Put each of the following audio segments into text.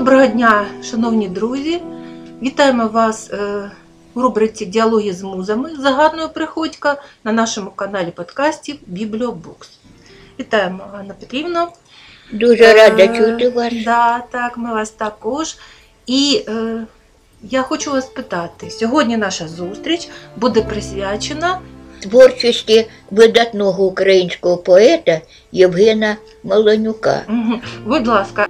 Доброго дня, шановні друзі! Вітаємо вас е, у рубриці Діалоги з музами Загадною Приходька на нашому каналі подкастів Бібліобукс. Вітаємо, Анна Петрівна. Дуже рада Е, чути вас. Да, так, ми вас також. І е, я хочу вас питати: сьогодні наша зустріч буде присвячена Творчості видатного українського поета Євгена Малонюка. Мгм. Будь ласка,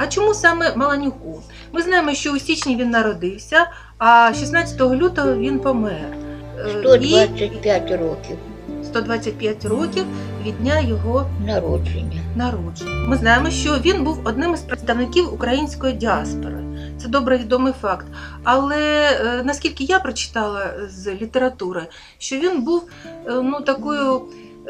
а чому саме Маланюку? Ми знаємо, що у січні він народився, а 16 лютого він помер. Е, І 125 років 125 років від дня його народження. народження. Ми знаємо, що він був одним із представників української діаспори. Це добре відомий факт. Але е, наскільки я прочитала з літератури, що він був е, ну такою е,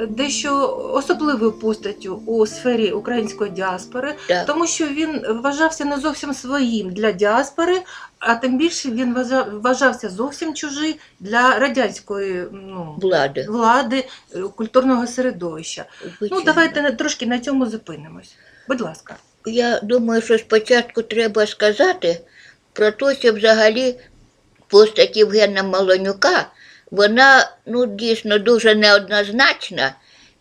дещо особливою постаттю у сфері української діаспори, Так, тому що він вважався не зовсім своїм для діаспори, а тим більше він вважа- вважався зовсім чужий для радянської ну, влади. влади, е, культурного середовища. Ну, давайте трошки на цьому зупинимось. Будь ласка. Я думаю, що спочатку треба сказати про те, що взагалі постать Євгена Малонюка, вона ну, дійсно дуже неоднозначна,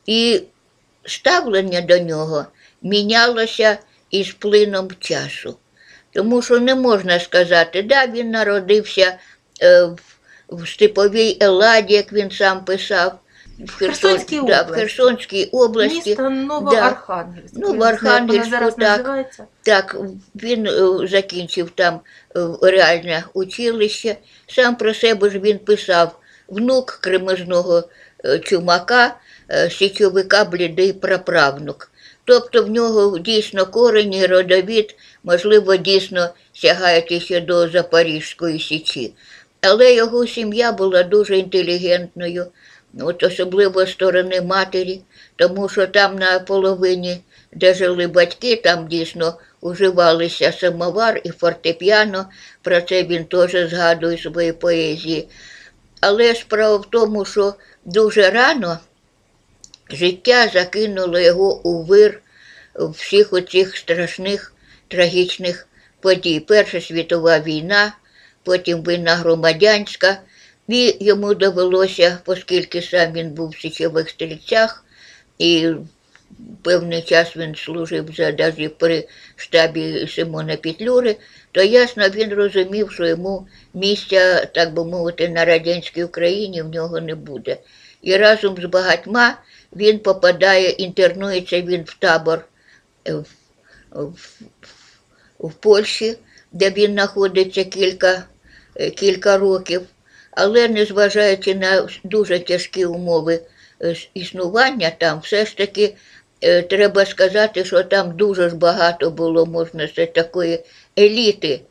і ставлення до нього мінялося із плином часу. Тому що не можна сказати, да, він народився е, в, в степовій Еладі, як він сам писав, в, Херсонській да, в області. Херсонській області. Місто Новоархангельськ. Ну, Я в не знаю, як воно Архангельську, так. Так, він е, закінчив там е, реальне училище. Сам про себе ж він писав внук кремезного е, чумака, е, січовика блідий праправнук. Тобто в нього дійсно корені, родовід, можливо, дійсно сягають ще до Запорізької січі. Але його сім'я була дуже інтелігентною, от особливо з сторони матері, тому що там на половині, де жили батьки, там дійсно уживалися самовар і фортепіано. Про це він теж згадує в своїй поезії. Але справа в тому, що дуже рано життя закинуло його у вир всіх оцих страшних трагічних подій. Перша світова війна, потім війна громадянська. І йому довелося, оскільки сам він був в січових стрільцях, і певний час він служив за навіть при штабі Симона Петлюри, то ясно він розумів, що йому місця, так би мовити, на радянській Україні в нього не буде. І разом з багатьма він попадає, інтернується він в табор е, в, в, в Польщі, де він знаходиться кілька, е, кілька років. Але незважаючи на дуже тяжкі умови е, існування там, все ж таки треба сказати, що там дуже ж багато було, можна такої еліти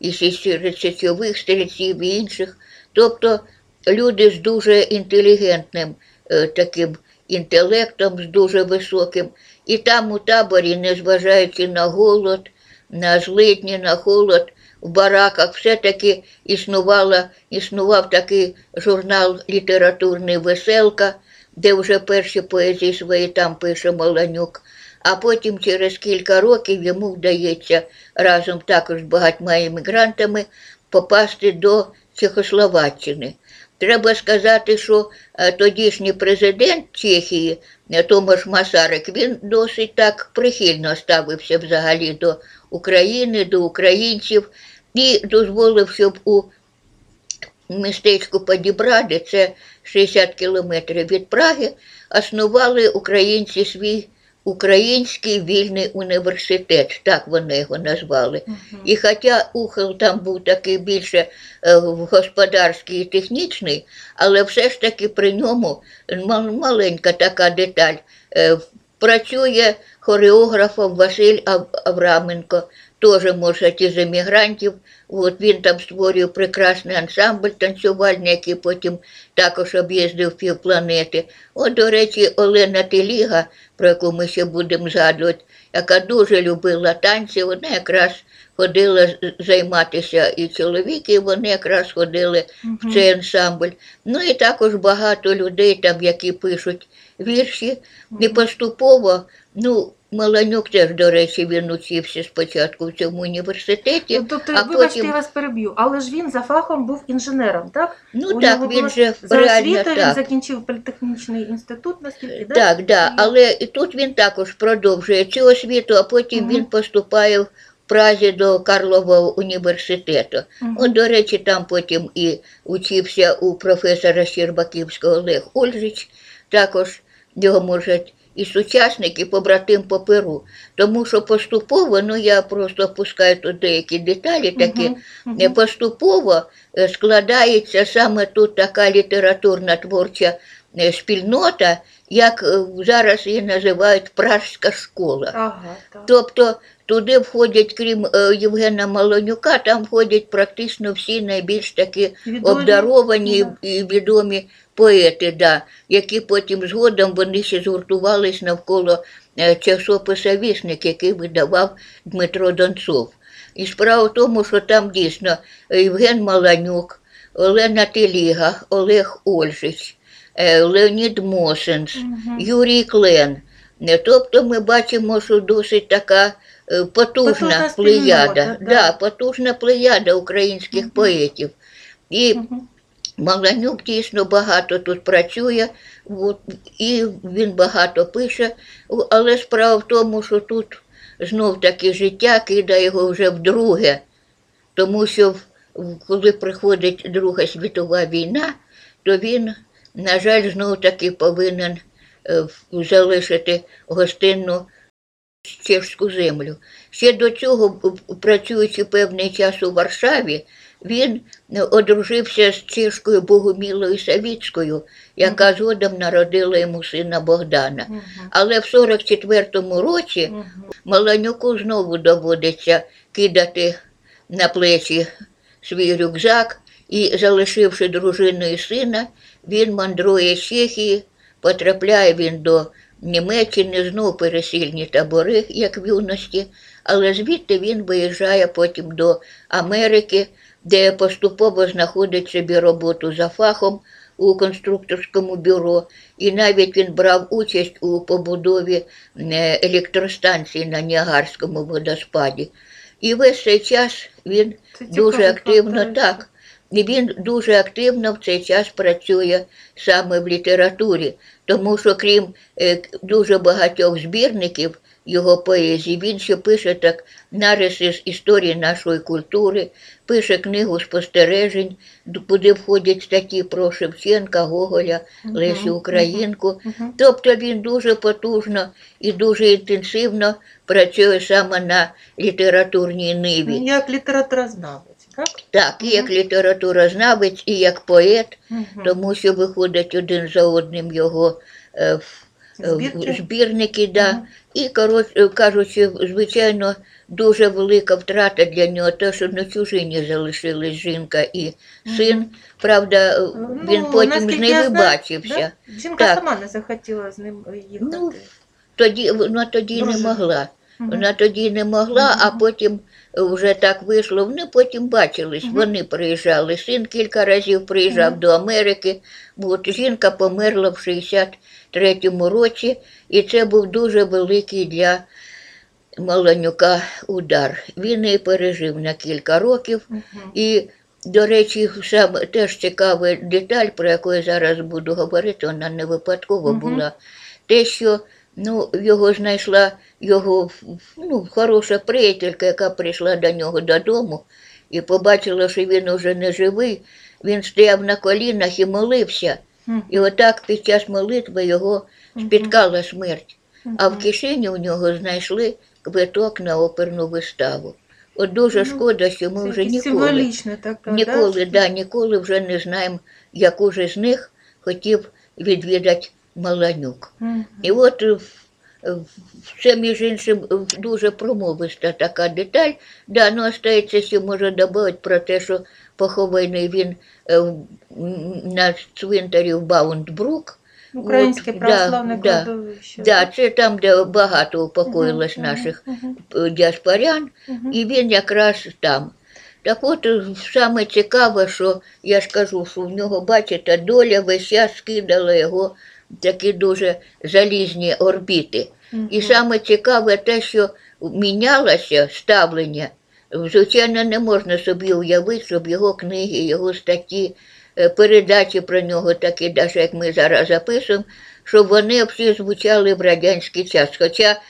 і січових стрільців і інших. Тобто люди з дуже інтелігентним е, таким інтелектом, з дуже високим. І там у таборі, незважаючи на голод, на злидні, на холод, в бараках все-таки існувала, існував такий журнал літературний Веселка, де вже перші поезії свої там пише Маланюк. А потім через кілька років йому вдається разом також з багатьма іммігрантами попасти до Чехословаччини. Треба сказати, що е, тодішній президент Чехії е, Томаш Масарик, він досить так прихильно ставився взагалі до України, до українців і дозволив, щоб у містечку Падібради, це 60 кілометрів від Праги, основали українці свій український вільний університет, так вони його назвали. І хоча ухил там був такий більше е, господарський і технічний, але все ж таки при ньому мал- маленька така деталь. е, Працює хореографом Василь Авраменко, теж може із емігрантів. От він там створює прекрасний ансамбль танцювальний, який потім також об'їздив півпланети. От, до речі, Олена Теліга, про яку ми ще будемо згадувати, яка дуже любила танці, вона якраз ходила займатися і чоловіки, і вони якраз ходили в цей ансамбль. Ну і також багато людей, там, які пишуть вірші, і поступово, ну, Маланюк теж, до речі, він учився спочатку в цьому університеті. Тобто, а вибачте, потім- я вас переб'ю, але ж він за фахом був інженером, так? Ну У так, він же За реально освітою він закінчив політехнічний інститут, наскільки, так? Так, І- але і тут він також продовжує цю освіту, а потім Мгм. він поступає в Празі до Карлового університету. Мгм. От, до речі, там потім і учився у професора Щербаківського Олег Ольжич, також його можуть і сучасник, і побратим по Перу. Тому що поступово, ну я просто опускаю тут деякі деталі такі, е, поступово е, складається саме тут така літературна творча е, спільнота, як е, зараз її називають Пражська школа. Ага, так. Тобто туди входять, крім е, Євгена Малонюка, там входять практично всі найбільш такі Відомі? обдаровані Да. і відомі поети, да, які потім згодом вони ще згуртувались навколо е, часописа Вісник, який видавав Дмитро Донцов. І справа в тому, що там дійсно Євген Маланюк, Олена Теліга, Олег Ольжич, е, Леонід Мосенс, Мгм. Юрій Клен. Е, Тобто ми бачимо, що досить така потужна, Потужна плеяда, да. да. потужна плеяда українських Мгм. поетів. І Мгм. Маланюк дійсно багато тут працює, от, і він багато пише, але справа в тому, що тут знов таки життя кидає його вже вдруге, тому що коли приходить Друга світова війна, то він, на жаль, знов таки повинен е, залишити гостинну чешську землю. Ще до цього, працюючи певний час у Варшаві, він е, одружився з чешкою Богомілою Савіцькою, яка згодом народила йому сина Богдана. Але в 44-му році. Маланюку знову доводиться кидати на плечі свій рюкзак і, залишивши дружину і сина, він мандрує з Чехії, потрапляє він до Німеччини, знов пересильні табори, як в юності, але звідти він виїжджає потім до Америки, де поступово знаходить собі роботу за фахом у конструкторському бюро, і навіть він брав участь у побудові електростанції на Ніагарському водоспаді. І весь цей час він Це дуже активно так. І він дуже активно в цей час працює саме в літературі, тому що крім е, дуже багатьох збірників його поезії, він ще пише так нариси з історії нашої культури, пише книгу спостережень, куди входять статті про Шевченка, Гоголя, Лесю Українку. мгм. Тобто він дуже потужно і дуже інтенсивно працює саме на літературній ниві. Як літературознавець, так? Так, і як літературознавець, і як поет, тому що виходять один за одним його е, е, Збірки? збірники. Да. І, коротше кажучи, звичайно, дуже велика втрата для нього, те, що на чужині залишились жінка і син. Правда, е, він Ну, потім з наскільки ними я знаю, бачився. да? Жінка Так. сама не захотіла з ним їхати. Ну, Тоді вона тоді не Дружина. могла. Мгм. Вона тоді не могла, а потім вже так вийшло. Вони потім бачились. Вони приїжджали. Син кілька разів приїжджав до Америки. От жінка померла в 63-му році, і це був дуже великий для Маланюка удар. Він її пережив на кілька років. І, до речі, сам теж цікава деталь, про яку я зараз буду говорити, вона не випадково була. Те, що ну, його знайшла його ну, хороша приятелька, яка прийшла до нього додому і побачила, що він уже не живий. Він стояв на колінах і молився. І отак під час молитви його спіткала смерть. А в кишені у нього знайшли квиток на оперну виставу. От дуже Ну, шкода, що ми вже ніколи. Ніколи, да? да, ніколи вже не знаємо, яку же з них хотів відвідати Маланюк. Мгм. І от е, в- в- це, між іншим, в- дуже промовиста така деталь. Да, ну, остається ще може додати про те, що похований він е, в- м, на цвинтарі в Баундбрук. Українське От, да, православне да. кладовище. Да, це там, де багато упокоїлось Мгм, наших мгм, е, діаспорян. мгм. І він якраз там. Так от е, саме цікаве, що я ж кажу, що в нього, бачите, доля весь час скидала його такі дуже залізні орбіти. І Мгм. саме цікаве те, що мінялося ставлення. Звичайно, не можна собі уявити, щоб його книги, його статті, е, передачі про нього, такі, навіть як ми зараз записуємо, щоб вони всі звучали в радянський час. Хоча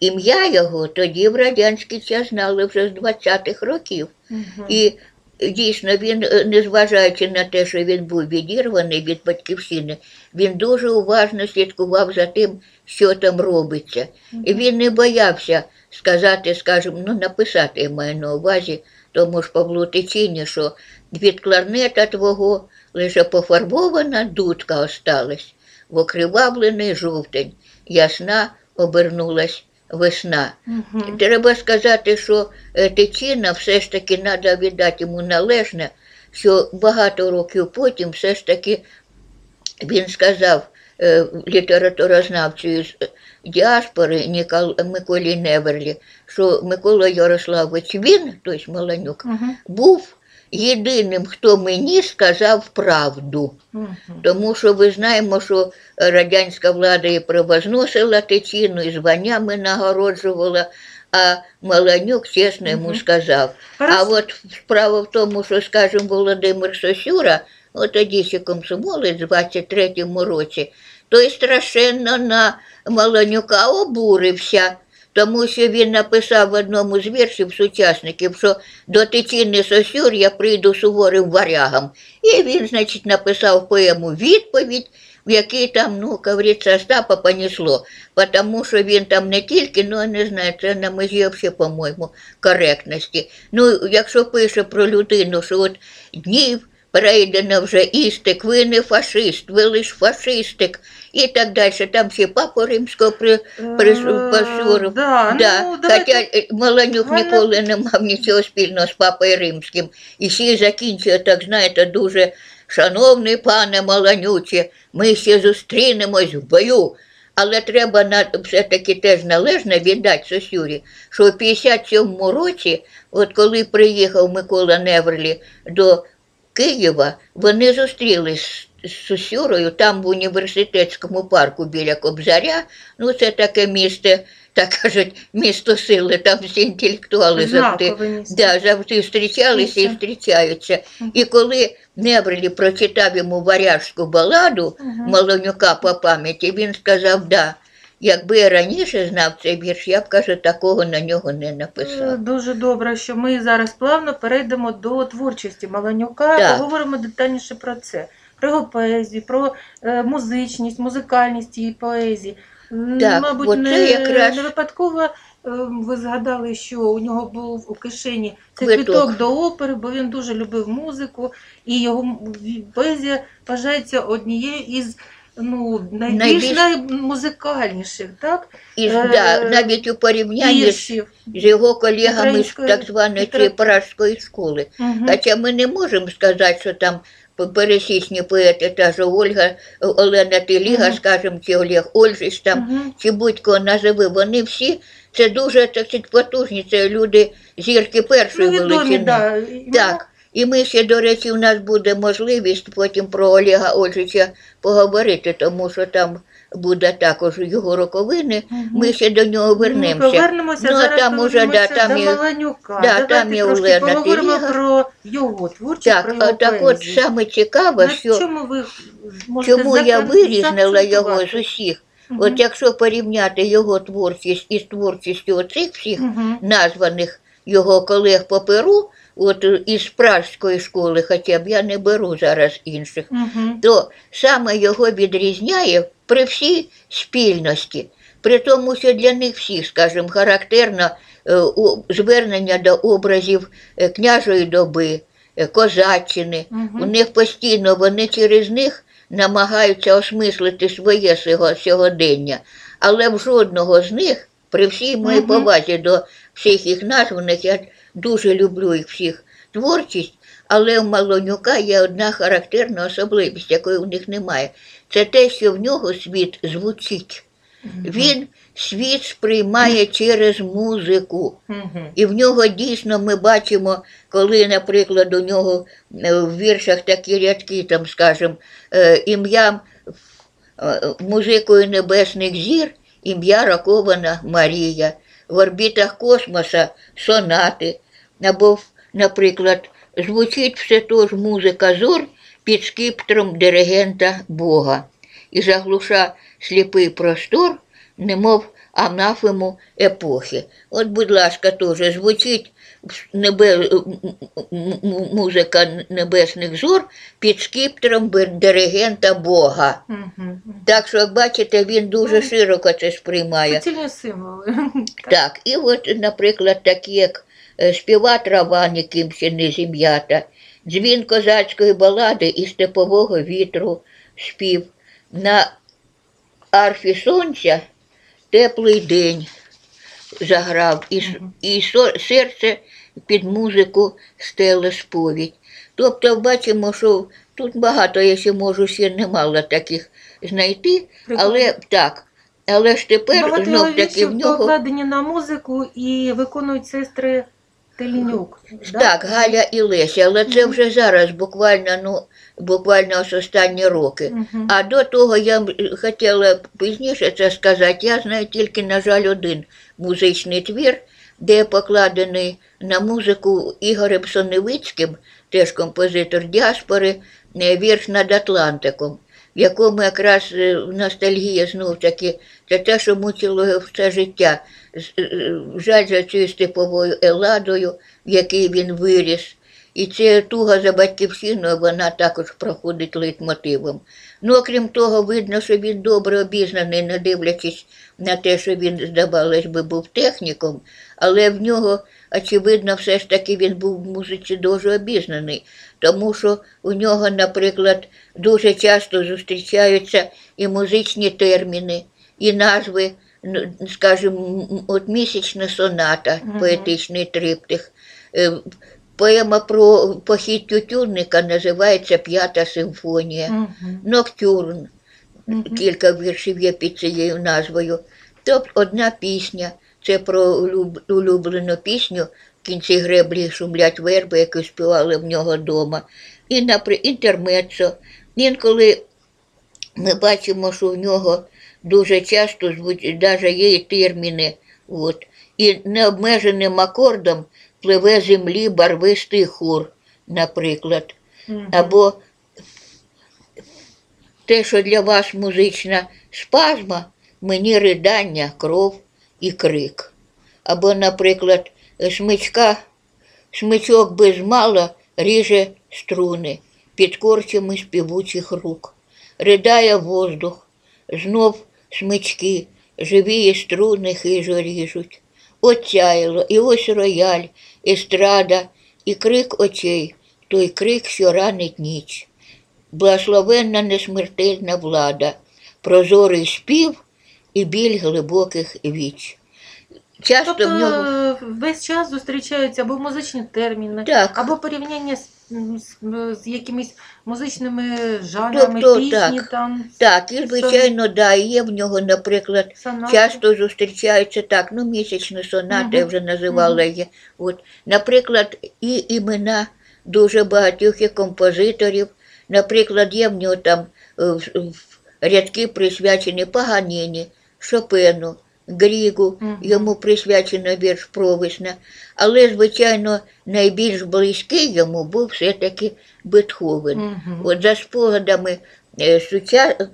ім'я його тоді в радянський час знали вже з 20-х років. Мгм. І дійсно він, е, незважаючи на те, що він був відірваний від батьківщини, він дуже уважно слідкував за тим, що там робиться. І він не боявся сказати, скажімо, ну написати я маю на увазі тому ж Павлу Тичині, що від кларнета твого лише пофарбована дудка осталась, в окривавлений жовтень, ясна обернулась весна. Мгм. Треба сказати, що е, Тичина все ж таки треба віддати йому належне, що багато років потім все ж таки він сказав е, літературознавцю з діаспори Нікол, Миколі Неверлі, що Микола Ярославович він, тобто Маланюк, Мгм. був єдиним, хто мені сказав правду. Тому що ми знаємо, що радянська влада і превозносила тичину, і званнями нагороджувала, а Маланюк чесно йому сказав. А от справа в тому, що, скажімо, Володимир Сосюра, от тоді ще комсомолець в 23-му році, той страшенно на Маланюка обурився. Тому що він написав в одному з віршів сучасників, що до тичини сосюр я прийду суворим варягам. І він, значить, написав поему відповідь, в якій там, ну, кавріця Остапа понесло. Тому що він там не тільки, ну, не знаю, це на межі взагалі, по-моєму, коректності. Ну, якщо пише про людину, що от днів перейдено вже істик, ви не фашист, ви лиш фашистик, і так далі. Там ще папу римського при, при Е. Да, Да, ну. Хоча е, Маланюк ніколи не мав нічого спільного з папою римським. І ще закінчує, так знаєте, дуже шановний пане Маланюче, ми ще зустрінемось в бою. Але треба на, все-таки теж належно віддати Сосюрі, що у 57-му році, от коли приїхав Микола Неверлі до Києва, вони зустрілись з Сосюрою там в університетському парку біля Кобзаря. Ну, це таке місто, так кажуть, місто сили, там всі інтелектуали завжди. Да, завжди зустрічалися і Місце. зустрічаються. І коли Неврелі прочитав йому варяжську баладу. Малонюка по пам'яті, він сказав, да, якби я раніше знав цей вірш, я б, каже, такого на нього не Е, написав. Дуже добре, що ми зараз плавно перейдемо до творчості Маланюка. Поговоримо детальніше про це. Про його поезію, про е, музичність, музикальність її поезії. Так, Мабуть, оце не, якраз- не випадково е, ви згадали, що у нього був у кишені цей Квиток. квиток до опери, бо він дуже любив музику, і його поезія вважається однією із ну, найбільш Найбільш- наймузикальніших, так? І е, да, навіть у порівнянні з, з його колегами з так званої літера- пражської школи. Мгм. Хоча ми не можемо сказати, що там пересічні поети, та ж Ольга, Олена Теліга, Мгм. скажімо, чи Олег Ольжич там, Мгм. чи будь-кого називи, вони всі це дуже так потужні, це люди зірки першої Ну, величини. да. Так. І ми ще, до речі, у нас буде можливість потім про Олега Ольжича поговорити, тому що там буде також його роковини. Ми ще до нього Ну, вернемося. повернемося, Ну, а зараз там уже, да, там до і- Маланюка. да, Давайте там і трошки Олена поговоримо Теліга. про його творчість, Так, про а його так от поезію. саме цікаве, На що чому ви можете чому я вирізнила його з усіх. Мгм. От якщо порівняти його творчість із творчістю оцих всіх Мгм. названих його колег по Перу, от е, із пражської школи, хоча б я не беру зараз інших, Мгм. то саме його відрізняє при всій спільності. При тому, що для них всіх, скажімо, характерно е, звернення до образів е, княжої доби, е, козаччини. Мгм. У них постійно вони через них намагаються осмислити своє сьогодення. Але в жодного з них, при всій моїй Мгм. повазі до всіх їх названих, я дуже люблю їх всіх творчість, але в Малонюка є одна характерна особливість, якої у них немає. Це те, що в нього світ звучить. Він світ сприймає через музику. І в нього дійсно ми бачимо, коли, наприклад, у нього е, в віршах такі рядки, там, скажімо, е, ім'ям е, музикою небесних зір ім'я ракована Марія, в орбітах космоса сонати, або, наприклад, звучить все ж музика зор під скіптром диригента Бога і заглуша сліпий простор, немов анафему епохи. От, будь ласка, теж звучить небе... музика небесних зор під скіптром диригента Бога. Мгм. Так що, як бачите, він дуже широко це сприймає. Суцільні символи. Так, і от, наприклад, такі як е, співа трава ніким ще не зім'ята, дзвін козацької балади і степового вітру спів. На арфі сонця теплий день заграв, і, і серце під музику стеле сповідь. Тобто бачимо, що тут багато, я ще можу ще немало таких знайти, але так. Але ж тепер знов таки в нього. покладені на музику і виконують сестри Телінюк. да? Так, Галя і Леся, але це вже зараз, буквально, ну, буквально ось останні роки. Мгм. А до того я м- хотіла пізніше це сказати. Я знаю тільки, на жаль, один музичний твір, де покладений на музику Ігорем Соневицьким, теж композитор діаспори, е, вірш над Атлантиком, в якому якраз е, ностальгія знов таки це те, що мучило його все життя. Е, Жаль за цією степовою еладою, в якій він виріс. І ця туга за батьківщиною вона також проходить лейтмотивом. Ну, окрім того, видно, що він добре обізнаний, не дивлячись на те, що він, здавалось би, був техніком, але в нього, очевидно, все ж таки він був в музиці дуже обізнаний, тому що у нього, наприклад, дуже часто зустрічаються і музичні терміни, і назви, скажімо, от місячна соната, поетичний триптих. Е, Поема про похід тютюнника називається П'ята симфонія. Ноктюрн. Кілька віршів є під цією назвою. Тобто одна пісня. Це про улюблену пісню в кінці греблі шумлять верби, яку співали в нього вдома. І наприклад, інтермецо. Інколи ми бачимо, що в нього дуже часто навіть є і терміни. От. І необмеженим акордом пливе землі барвистий хур, наприклад. Або те, що для вас музична спазма, мені ридання, кров і крик. Або, наприклад, смичка, смичок без мала ріже струни під корчами співучих рук. Ридає воздух, знов смички, живі струни хижо ріжуть. Отчаяло, і ось рояль, естрада, і крик очей, той крик, що ранить ніч. Благословенна несмертельна влада, прозорий спів і біль глибоких віч. Часто Тобто в нього е, весь час зустрічаються або музичні терміни, так, або порівняння з, з, з якимись музичними жанрами, Тобто, пісні, так. там, так, і звичайно, да, є в нього, наприклад, сонати. часто зустрічаються так, ну, місячні сонати, я Мгм. вже називала її. От, наприклад, і імена дуже багатьох є композиторів. Наприклад, є в нього там е, в- в- рядки присвячені Паганіні, Шопену, Грігу, йому присвячено вірш Провесна. Але, звичайно, найбільш близький йому був все-таки Бетховен. От за спогадами е,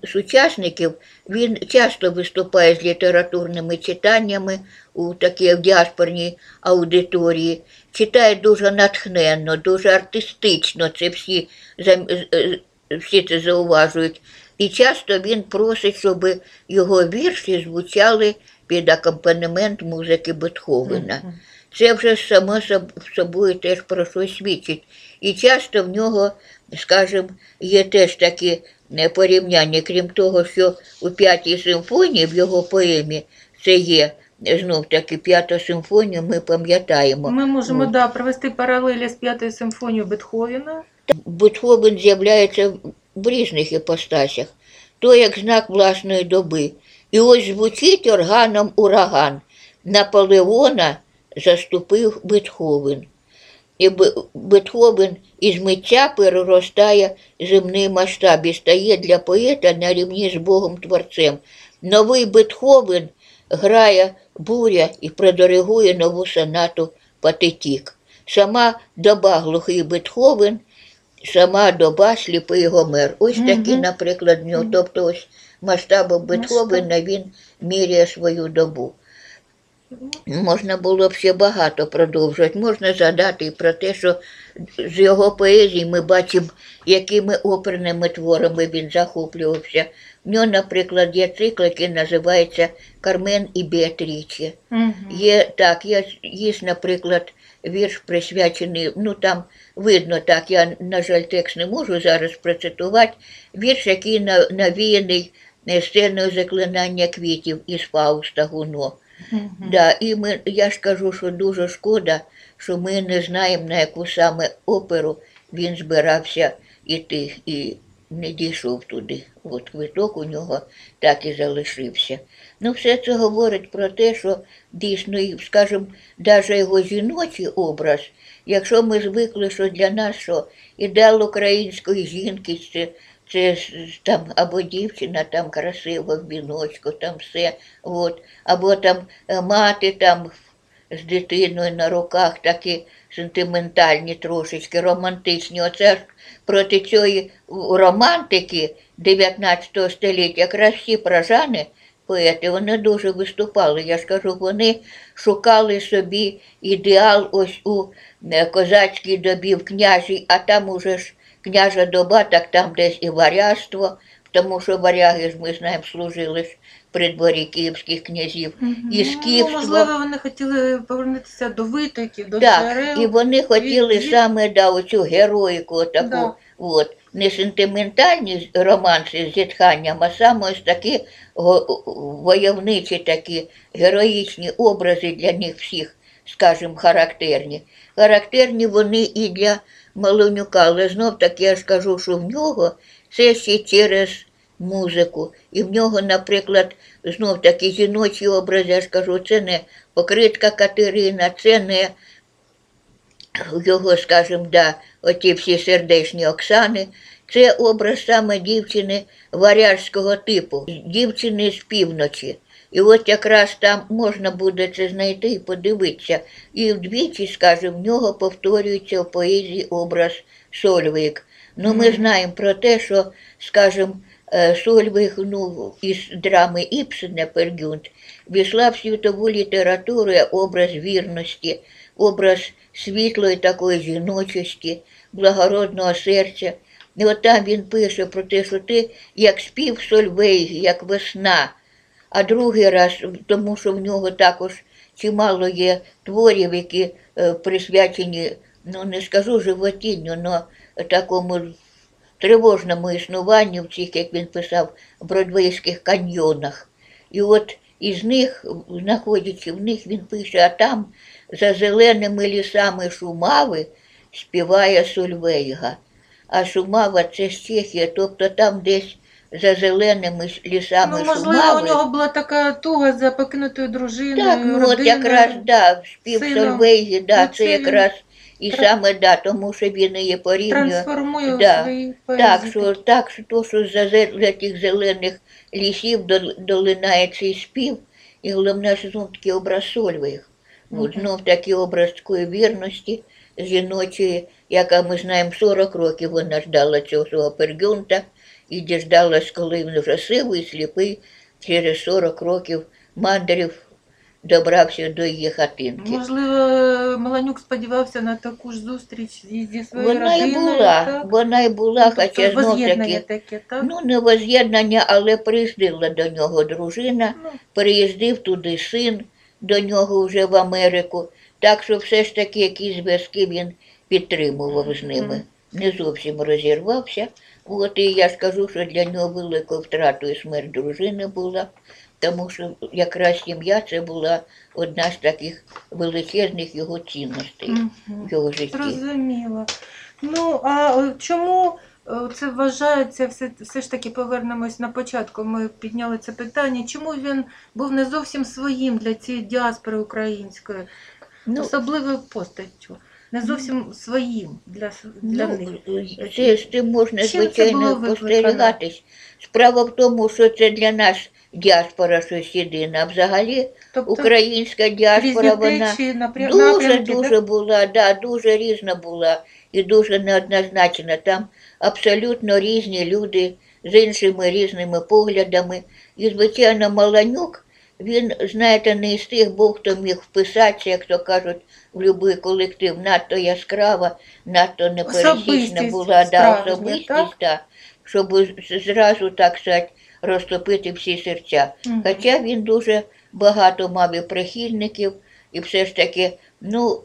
сучасників він часто виступає з літературними читаннями у такій діаспорній аудиторії. Читає дуже натхненно, дуже артистично. Це всі, е, всі це зауважують. І часто він просить, щоб його вірші звучали під акомпанемент музики Бетховена. Це вже само собою теж про щось свідчить. І часто в нього, скажімо, є теж такі порівняння, крім того, що у п'ятій симфонії в його поемі це є знов таки п'ята симфонія, ми пам'ятаємо. Ми можемо да, провести паралелі з п'ятою симфонією Бетховена. Бетховен з'являється в різних іпостасях, то як знак власної доби. І ось звучить органом ураган. Наполеона заступив Бетховен. І Бетховен із митця переростає земний масштаб і стає для поета на рівні з Богом Творцем. Новий Бетховен грає буря і продиригує нову сонату Патетік. Сама доба глухий Бетховен, сама доба сліпий Гомер. Ось такі, наприклад, в нього. Тобто ось масштабом Бетховена він міряє свою добу. Можна було б ще багато продовжувати. Можна згадати і про те, що з його поезії ми бачимо, якими оперними творами він захоплювався. В нього, наприклад, є цикл, який називається Кармен і Біатріче. Мгм. Є так, є, є, наприклад, вірш присвячений, ну там видно так, я, на жаль, текст не можу зараз процитувати. Вірш, який навіяний е, сценою заклинання квітів із Фауста Гуно. Мгм. Да, і ми, я ж кажу, що дуже шкода, що ми не знаємо, на яку саме оперу він збирався іти і не дійшов туди. От квиток у нього так і залишився. Ну, все це говорить про те, що дійсно, скажімо, навіть його жіночий образ, якщо ми звикли, що для нас що ідеал української жінки це, це там або дівчина там красива в віночку, там все. От або там е, мати там з дитиною на руках такі сентиментальні трошечки, романтичні. Оце ж проти цієї романтики 19 століття якраз всі пражани, поети, вони дуже виступали. Я ж кажу, вони шукали собі ідеал ось у е, козацькій добі в княжій, а там уже ж княжа доба, так там десь і варяжство, тому що варяги ж ми знаємо служили ж при дворі київських князів. І Ну, можливо, вони хотіли повернутися до витоків, до Так, джерел. і вони хотіли від- саме да, оцю героїку таку, Да. от, не сентиментальні романси з зітханням, а саме ось такі войовничі такі героїчні образи для них всіх, скажімо, характерні. Характерні вони і для Малонюка, але знов таки я ж кажу, що в нього це ще через музику. І в нього, наприклад, знов таки жіночі образи, я ж кажу, це не покритка Катерина, це не його, скажімо, да, оті всі сердечні Оксани. Це образ саме дівчини варяжського типу, дівчини з півночі. І от якраз там можна буде це знайти і подивитися. І вдвічі, скажімо, в нього повторюється в поезії образ Сольвик. Ну, ми знаємо про те, що, скажімо, е, Сольвиг ну, із драми Іпсена Пергюнт війшла в світову літературу образ вірності, образ світлої такої жіночості, благородного серця. І от там він пише про те, що ти як спів Сольвейги, як весна. А другий раз, тому що в нього також чимало є творів, які е, присвячені, ну не скажу животінню, але такому тривожному існуванню в цих, як він писав, бродвейських каньйонах. І от із них, знаходячи в них, він пише, а там за зеленими лісами Шумави співає Сульвейга. А Шумава це ж Чехія, тобто там десь за зеленими лісами Ну, можливо, Шумави. у нього була така туга за покинутою дружиною, Так, ну от родиною. якраз да, спів сином. Сольвейги, да, Ну, це це він якраз і тра- саме да, тому що він її порівнює. Трансформує Да, у свої поезії. Так, що, так, що то, що за зе- тих зелених лісів дол- долинає цей спів, і головне, що знов такий образ Сольвейг. От, Мгм. знов такий образ такої вірності жіночої, яка ми знаємо 40 років вона ждала цього свого пергюнта, і діждалась, коли він вже сивий, сліпий, через 40 років мандрів добрався до її хатинки. Можливо, Маланюк сподівався на таку ж зустріч зі, своєю Вона і була, так? вона і була, Тобто хоча знов воз'єднання таки. таке, так? Ну, не воз'єднання, але приїздила до нього дружина, Ну, приїздив туди син до нього вже в Америку. Так що все ж таки якісь зв'язки він підтримував з ними. Не зовсім розірвався. От і я ж кажу, що для нього великою втратою смерть дружини була, тому що якраз сім'я це була одна з таких величезних його цінностей мгм. в його житті. Зрозуміло. Ну, а чому це вважається, все, все ж таки повернемось на початку, ми підняли це питання, чому він був не зовсім своїм для цієї діаспори української, Ну, особливою постаттю? не зовсім своїм для, для них. Ну, це, з можна, Чим звичайно, викликано? спостерігатись. Справа в тому, що це для нас діаспора щось єдине, а взагалі Тобто українська діаспора, вона течії, напря... дуже напрямки, дуже була, да, дуже різна була і дуже неоднозначна. Там абсолютно різні люди з іншими різними поглядами. І, звичайно, Маланюк, він, знаєте, не із тих був, хто міг вписатися, як то кажуть, в будь-який колектив, надто яскрава, надто непересічна була да, особистість, так? да, щоб зразу, так сказати, розтопити всі серця. Мгм. Хоча він дуже багато мав і прихильників, і все ж таки, ну,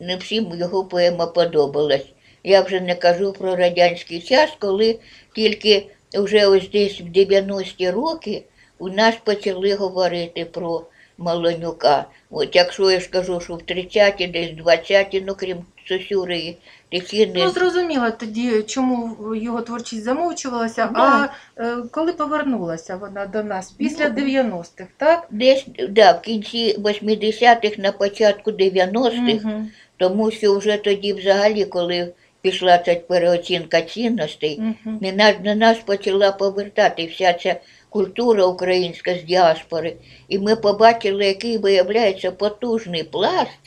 не всім його поема подобалась. Я вже не кажу про радянський час, коли тільки вже ось десь в 90-ті роки у нас почали говорити про Малонюка. От якщо я ж кажу, що в 30-ті, десь 20-ті, ну крім Сосюри і Тетіни, Ну, зрозуміло тоді, чому його творчість замовчувалася, Да. а е, коли повернулася вона до нас? Після Ну, 90-х, так? десь да, в кінці 80-х, на початку 90-х, Мгм. Тому що вже тоді, взагалі, коли пішла ця переоцінка цінностей, Мгм. на нас, на нас почала повертати вся ця культура українська з діаспори. І ми побачили, який виявляється потужний пласт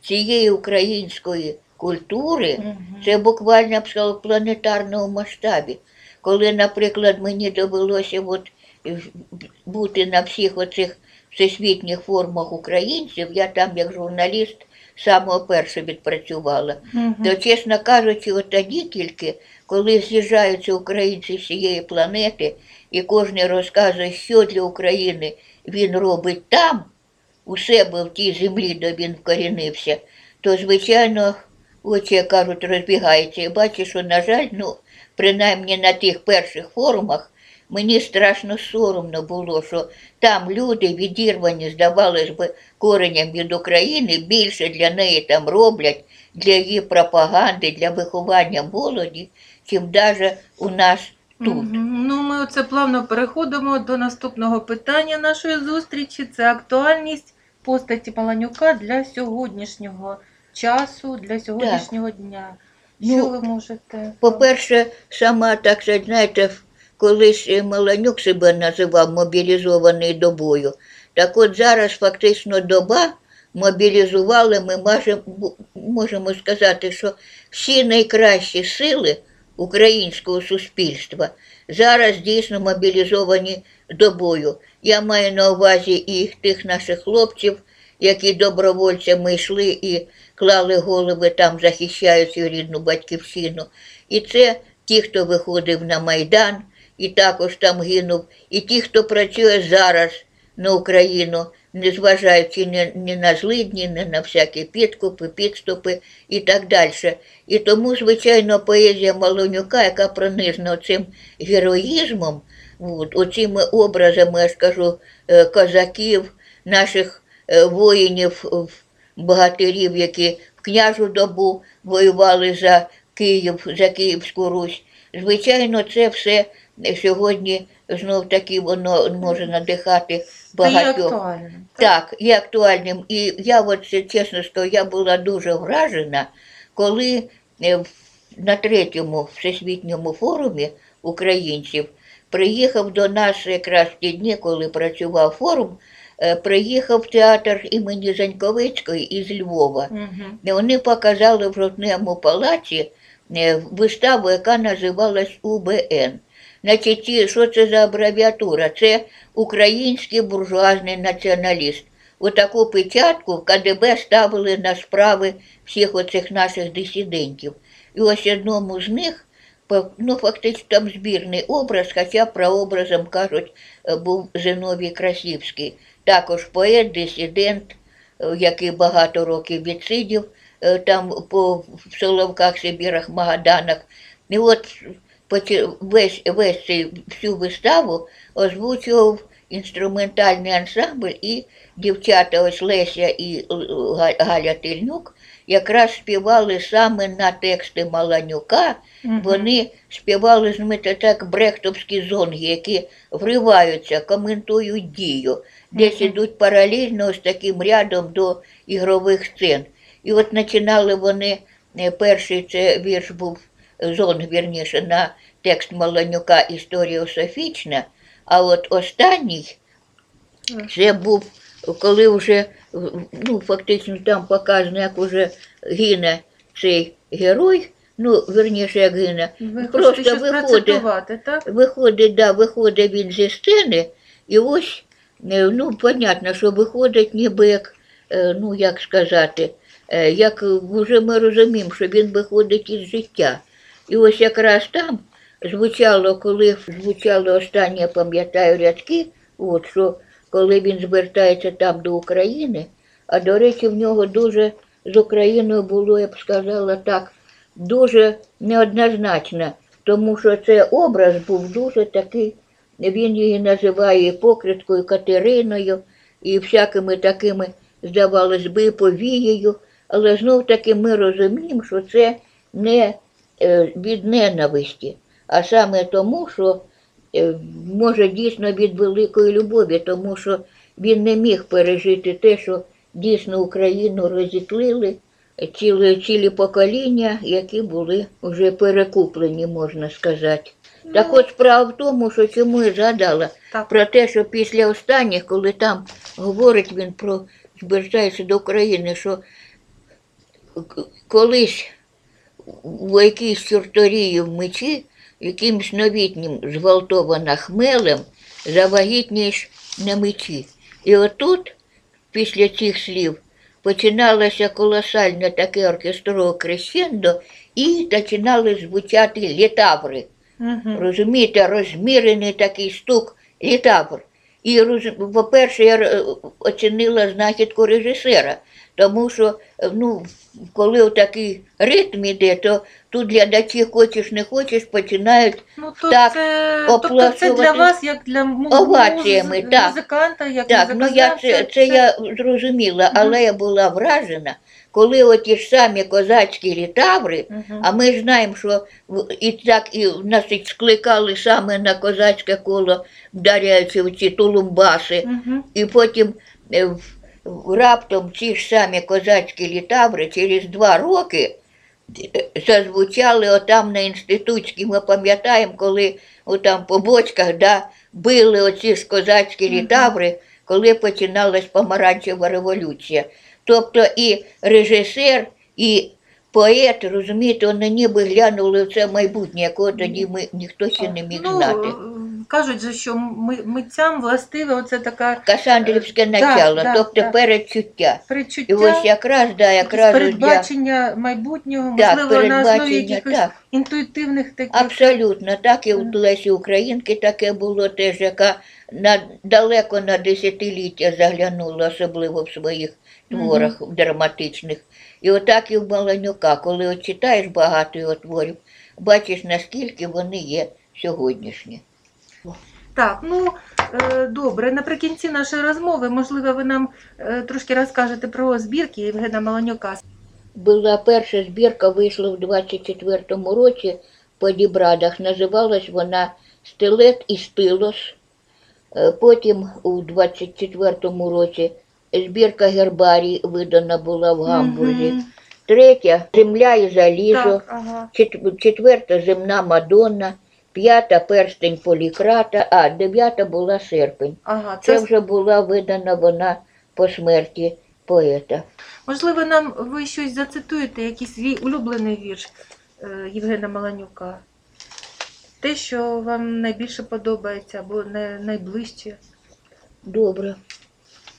цієї української культури. Мгм. Це буквально в планетарному масштабі. Коли, наприклад, мені довелося от бути на всіх оцих всесвітніх формах українців, я там як журналіст самого першого відпрацювала. Мгм. То, чесно кажучи, от тоді тільки, коли з'їжджаються українці з цієї планети, і кожен розказує, що для України він робить там, у себе в тій землі, де він вкорінився, то, звичайно, очі, як кажуть, розбігаються. І бачу, що, на жаль, ну, принаймні на тих перших форумах, мені страшно соромно було, що там люди відірвані, здавалось би, кореням від України, більше для неї там роблять, для її пропаганди, для виховання молоді, чим навіть у нас тут. Ну, ми оце плавно переходимо до наступного питання нашої зустрічі. Це актуальність постаті Маланюка для сьогоднішнього часу, для сьогоднішнього дня. Що Ну, ви можете? По-перше, сама, так знаєте, колись е, Маланюк себе називав мобілізований до бою. Так от зараз фактично доба мобілізували, ми можемо, можемо сказати, що всі найкращі сили українського суспільства зараз дійсно мобілізовані до бою. Я маю на увазі і тих наших хлопців, які добровольцями йшли і клали голови там, захищаючи рідну батьківщину. І це ті, хто виходив на Майдан і також там гинув, і ті, хто працює зараз на Україну, незважаючи ні, ні на злидні, ні на всякі підкупи, підступи і так далі. І тому, звичайно, поезія Малонюка, яка пронизана цим героїзмом, от, оцими образами, я ж кажу, е, козаків, наших е, воїнів, богатирів, які в княжу добу воювали за Київ, за Київську Русь. Звичайно, це все сьогодні знов таки воно може надихати багатьох. актуальним. Так, і актуальним. І я от чесно скажу, я була дуже вражена, коли е, на третьому всесвітньому форумі українців приїхав до нас якраз ті дні, коли працював форум, е, приїхав театр імені Заньковицької із Львова. І вони показали в Жовтневому палаці е, виставу, яка називалась УБН. Значить, що це за абревіатура? Це український буржуазний націоналіст. Отаку печатку в КДБ ставили на справи всіх оцих наших дисидентів. І ось одному з них, ну фактично там збірний образ, хоча прообразом кажуть, е, був Зиновій Красівський. Також поет, дисидент, е, який багато років відсидів е, там по Соловках, Сибірах, Магаданах. І от весь, весь цей, всю виставу озвучував інструментальний ансамбль і дівчата ось Леся і е, Галя Тильнюк якраз співали саме на тексти Маланюка. Мгм. Вони співали знаєте, так брехтовські зонги, які вриваються, коментують дію, десь Мгм. ідуть паралельно з таким рядом до ігрових сцен. І от починали вони Е, Перший це вірш був зон, вірніше, на текст Маланюка Історіософічна, а от останній це був, коли вже ну, фактично там показано, як вже гине цей герой, ну, верніше, як гине, Ви Просто виходить. так? виходить, да, виходить він зі сцени, і ось, е, ну, понятно, що виходить ніби як, е, ну, як сказати, е, як вже ми розуміємо, що він виходить із життя. І ось якраз там звучало, коли звучали останні, я пам'ятаю, рядки, от, що коли він звертається там до України, а до речі, в нього дуже з Україною було, я б сказала так, дуже неоднозначно, тому що цей образ був дуже такий, він її називає іпокриткою Катериною і всякими такими, здавалось би, повією, але знов таки ми розуміємо, що це не від ненависті, а саме тому, що е, може дійсно від великої любові, тому що він не міг пережити те, що дійсно Україну розітлили цілі, цілі покоління, які були вже перекуплені, можна сказати. Так от справа в тому, що чому я згадала Так. про те, що після останніх, коли там говорить він про звертається до України, що колись в якійсь чорторії в мечі, якимсь новітнім зґвалтована хмелем, завагітнієш на мечі. І отут, після цих слів, починалося колосальне таке оркестрове крещендо, і починали звучати літаври. Угу. Розумієте, розмірений такий стук літавр. І, по-перше, я е, оцінила знахідку режисера, тому що е, ну, коли такий ритм іде, то тут глядачі хочеш не хочеш, починають Ну, то Так, це, тобто це для вас, як для оваціями, муз- так. музиканта, як Так, ну я музикознавця, це, це я зрозуміла, але я була вражена, коли оті ж самі козацькі літаври, а ми ж знаємо, що в- і так і нас і скликали саме на козацьке коло, вдаряючи в ці тулумбаси, і потім е, в- в- раптом ці ж самі козацькі літаври через два роки е, зазвучали отам на інститутській. Ми пам'ятаємо, коли отам по бочках да, били оці ж козацькі літаври, коли починалась помаранчева революція. Тобто і режисер, і поет, розумієте, вони ніби глянули в це майбутнє, якого тоді ми ніхто ще не міг ну, знати. Кажуть, же, що ми, митцям властиве оце така Касандрівське Е, начало, да, тобто да. передчуття. передчуття, І ось якраз, да, якраз ось я, передбачення майбутнього, Так, можливо, на основі якихось так. інтуїтивних таких. абсолютно, так і у Лесі Українки таке було теж, яка на, далеко на десятиліття заглянула, особливо в своїх творах драматичних. І отак і в Маланюка, коли от читаєш багато його творів, бачиш, наскільки вони є сьогоднішні. Так, ну е, добре. Наприкінці нашої розмови, можливо, ви нам е, трошки розкажете про збірки Євгена Маланюка. Була перша збірка, вийшла в 24-му році по Дібрадах. Називалась вона Стилет і стилос. Е, Потім у 24-му році збірка гербарій видана була в Гамбурзі. Третя Земля і залізо. Так, ага. Четверта земна Мадонна. П'ята перстень Полікрата, а дев'ята була серпень. Ага, Це це вже була видана вона по смерті поета. можливо, нам ви щось зацитуєте, якийсь свій улюблений вірш е, Євгена Маланюка. Те, що вам найбільше подобається або найближче. Добре.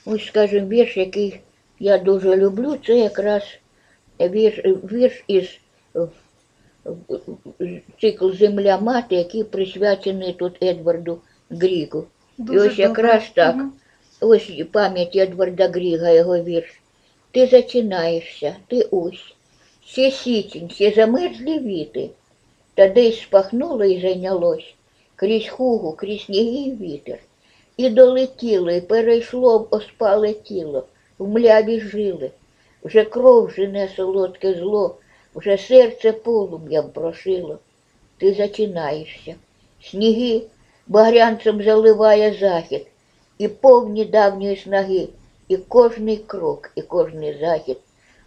Ось, скажімо, вірш, який я дуже люблю, це якраз вірш, вірш із цикл Земля мати, який присвячений тут Едварду Гріку. Дуже ось якраз добре. так. Мгм. Ось пам'ять Едварда Гріга, його вірш. Ти зачинаєшся, ти ось. Ще січень, ще замерзлі віти. Та десь спахнуло і зайнялось. Крізь хугу, крізь сніги і вітер. І долетіло, і перейшло в оспале тіло, в мляві жили. Вже кров жене солодке зло, вже серце полум'ям прошило. Ти зачинаєшся. Сніги багрянцем заливає захід, і повні давньої снаги, і кожний крок, і кожний захід.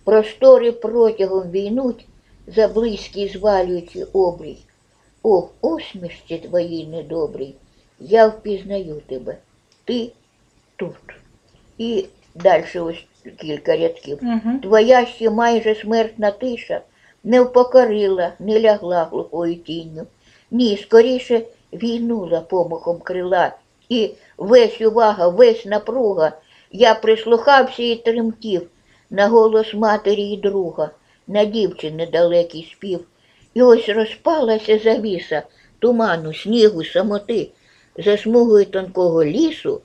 Простори протягом війнуть, за близький звалюючи обрій. О, усмішці твоїй недобрій, я впізнаю тебе. Ти тут. І далі ось кілька рядків. Угу. Твоя ще майже смертна тиша не впокорила, не лягла глухою тінню. Ні, скоріше війнула помахом крила, і весь увага, весь напруга. Я прислухався і тремтів на голос матері і друга, на дівчини далекий спів. І ось розпалася завіса туману, снігу, самоти, за смугою тонкого лісу,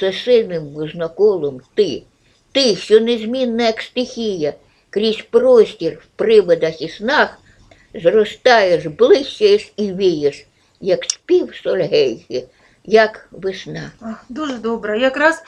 за синим вузноколом ти. Ти, що незмінна, як стихія, крізь простір в привидах і снах, зростаєш, блищаєш і вієш, як спів сольгейки, як весна. Дуже добре. Якраз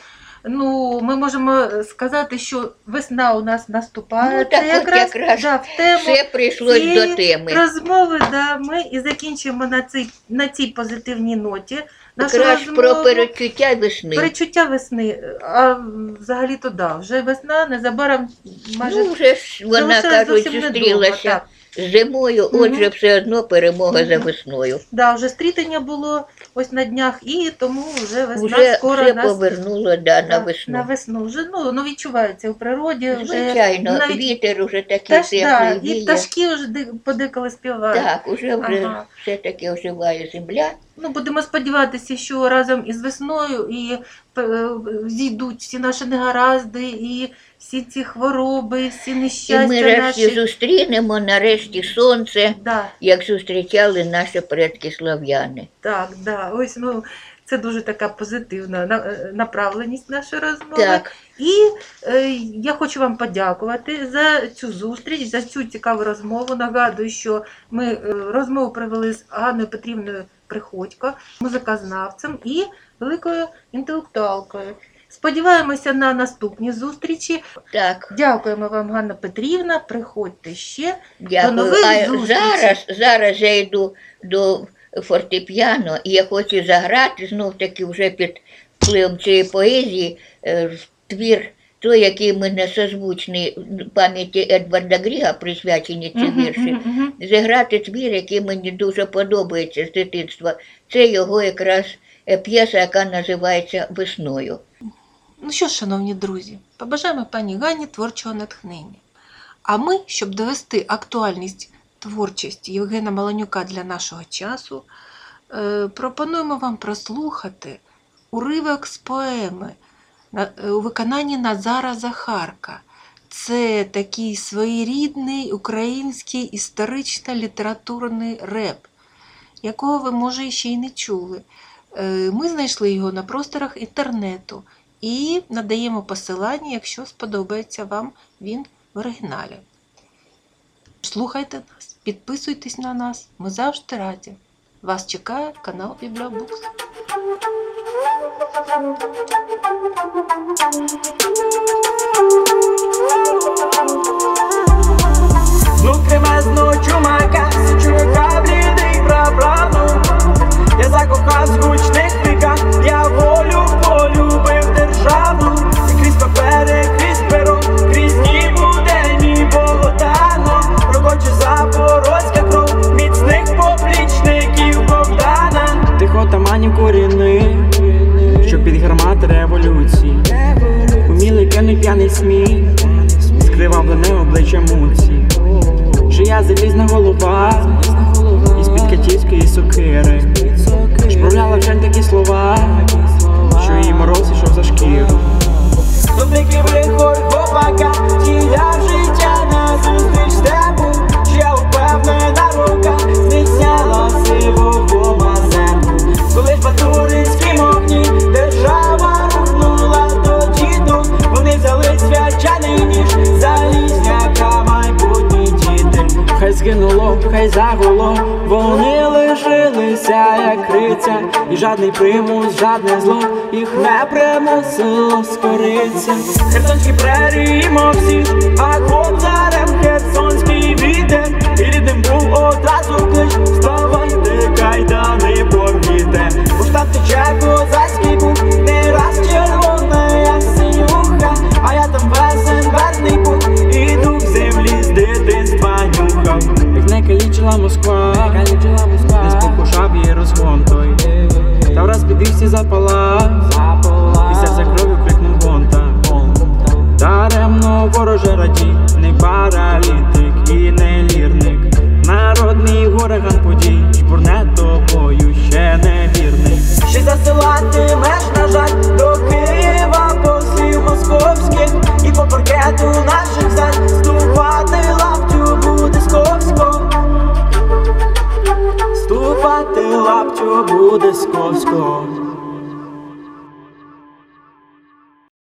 ну, ми можемо сказати, що весна у нас наступає. Ну, так Це от якраз да, в тему Все прийшлось цієї до теми. розмови. Да, ми і закінчимо на цій, на цій позитивній ноті. Нашу Якраз про перечуття весни. Перечуття весни. А взагалі то да, вже весна незабаром майже Ну, вже ж вона, кажуть, зовсім недовго, зустрілася так. З зимою, отже, все одно перемога за весною. Да, вже стрітання було ось на днях, і тому вже весна Вже скоро все нас повернуло да, на весну. на весну. Вже ну, ну відчувається у природі. Вже Звичайно, навіть вітер уже такий пташ, да, і віє. пташки вже де- подеколи співають. Так, уже вже Ага. все-таки оживає земля. Ну, будемо сподіватися, що разом із весною і е, зійдуть всі наші негаразди, і всі ці хвороби, всі І нещастя ми решті наші. зустрінемо нарешті сонце, Да, як зустрічали наші предки слав'яни. так, да. Ось ну це дуже така позитивна е, направленість нашої розмови. Так, І е, я хочу вам подякувати за цю зустріч, за цю цікаву розмову. Нагадую, що ми е, розмову провели з Ганною Петрівною Приходько, музикознавцем і великою інтелектуалкою. Сподіваємося на наступні зустрічі. так, Дякуємо вам, Ганна Петрівна. Приходьте ще. дякую. нових А зустрічей. зараз, зараз я йду до фортепіано, і я хочу заграти знов таки вже під впливом цієї поезії е, твір. Той, який ми не созвучний пам'яті Едварда Гріга присвячені ці вірші, зіграти твір, який мені дуже подобається з дитинства. Це його якраз е, п'єса, яка називається Весною. Ну що ж, шановні друзі, побажаємо пані Гані творчого натхнення. А ми, щоб довести актуальність творчості Євгена Маланюка для нашого часу, е, пропонуємо вам прослухати уривок з поеми е, у виконанні Назара Захарка. Це такий своєрідний український історично-літературний реп, якого ви, може, ще й не чули. Е, Ми знайшли його на просторах інтернету і надаємо посилання, якщо сподобається вам він в оригіналі. Слухайте нас, підписуйтесь на нас, ми завжди раді. Вас чекає канал Бібліобукс. Знов кремезного чумака, чувака блідий праправну Я закохав в гучних віках, я волю полюбив І крізь папери, крізь перо, крізь дні буденні Богдано Прокоче запорозька кров міцних поплічників Богдана. Тихо таманів корінних, що під гармат революції. Умілий п'яний п'яний сміх, скривавлене обличчя муці. Шия залізна голова, із-під катівської сокири. Шпровляла вже такі слова, що її мороз ішов за шкіру. Добрики вихор хлопака, тіля життя на зустріч степу Ще упевнена рука, зняла сивого хай загуло, вони лишилися, як криця, і жадний примус, жадне зло їх не примусило скориться. Херсонські прерії мовсі, а кобзарем херсонський вітер, і рідним був одразу клич, вставайте, кайдани порвіте. Бо ж там калічила Москва, не спокушав її розгон той, та враз підвівся запала, і серце кров'ю крикнув гонта. Даремно вороже раді, не паралітик і не лірник, народний ураган подій, бурне тобою ще не вірний. Ще засилатимеш, на жаль, до Києва, послів московських? І по паркету наших зад ступати. Ступати лаптю буде сковсько.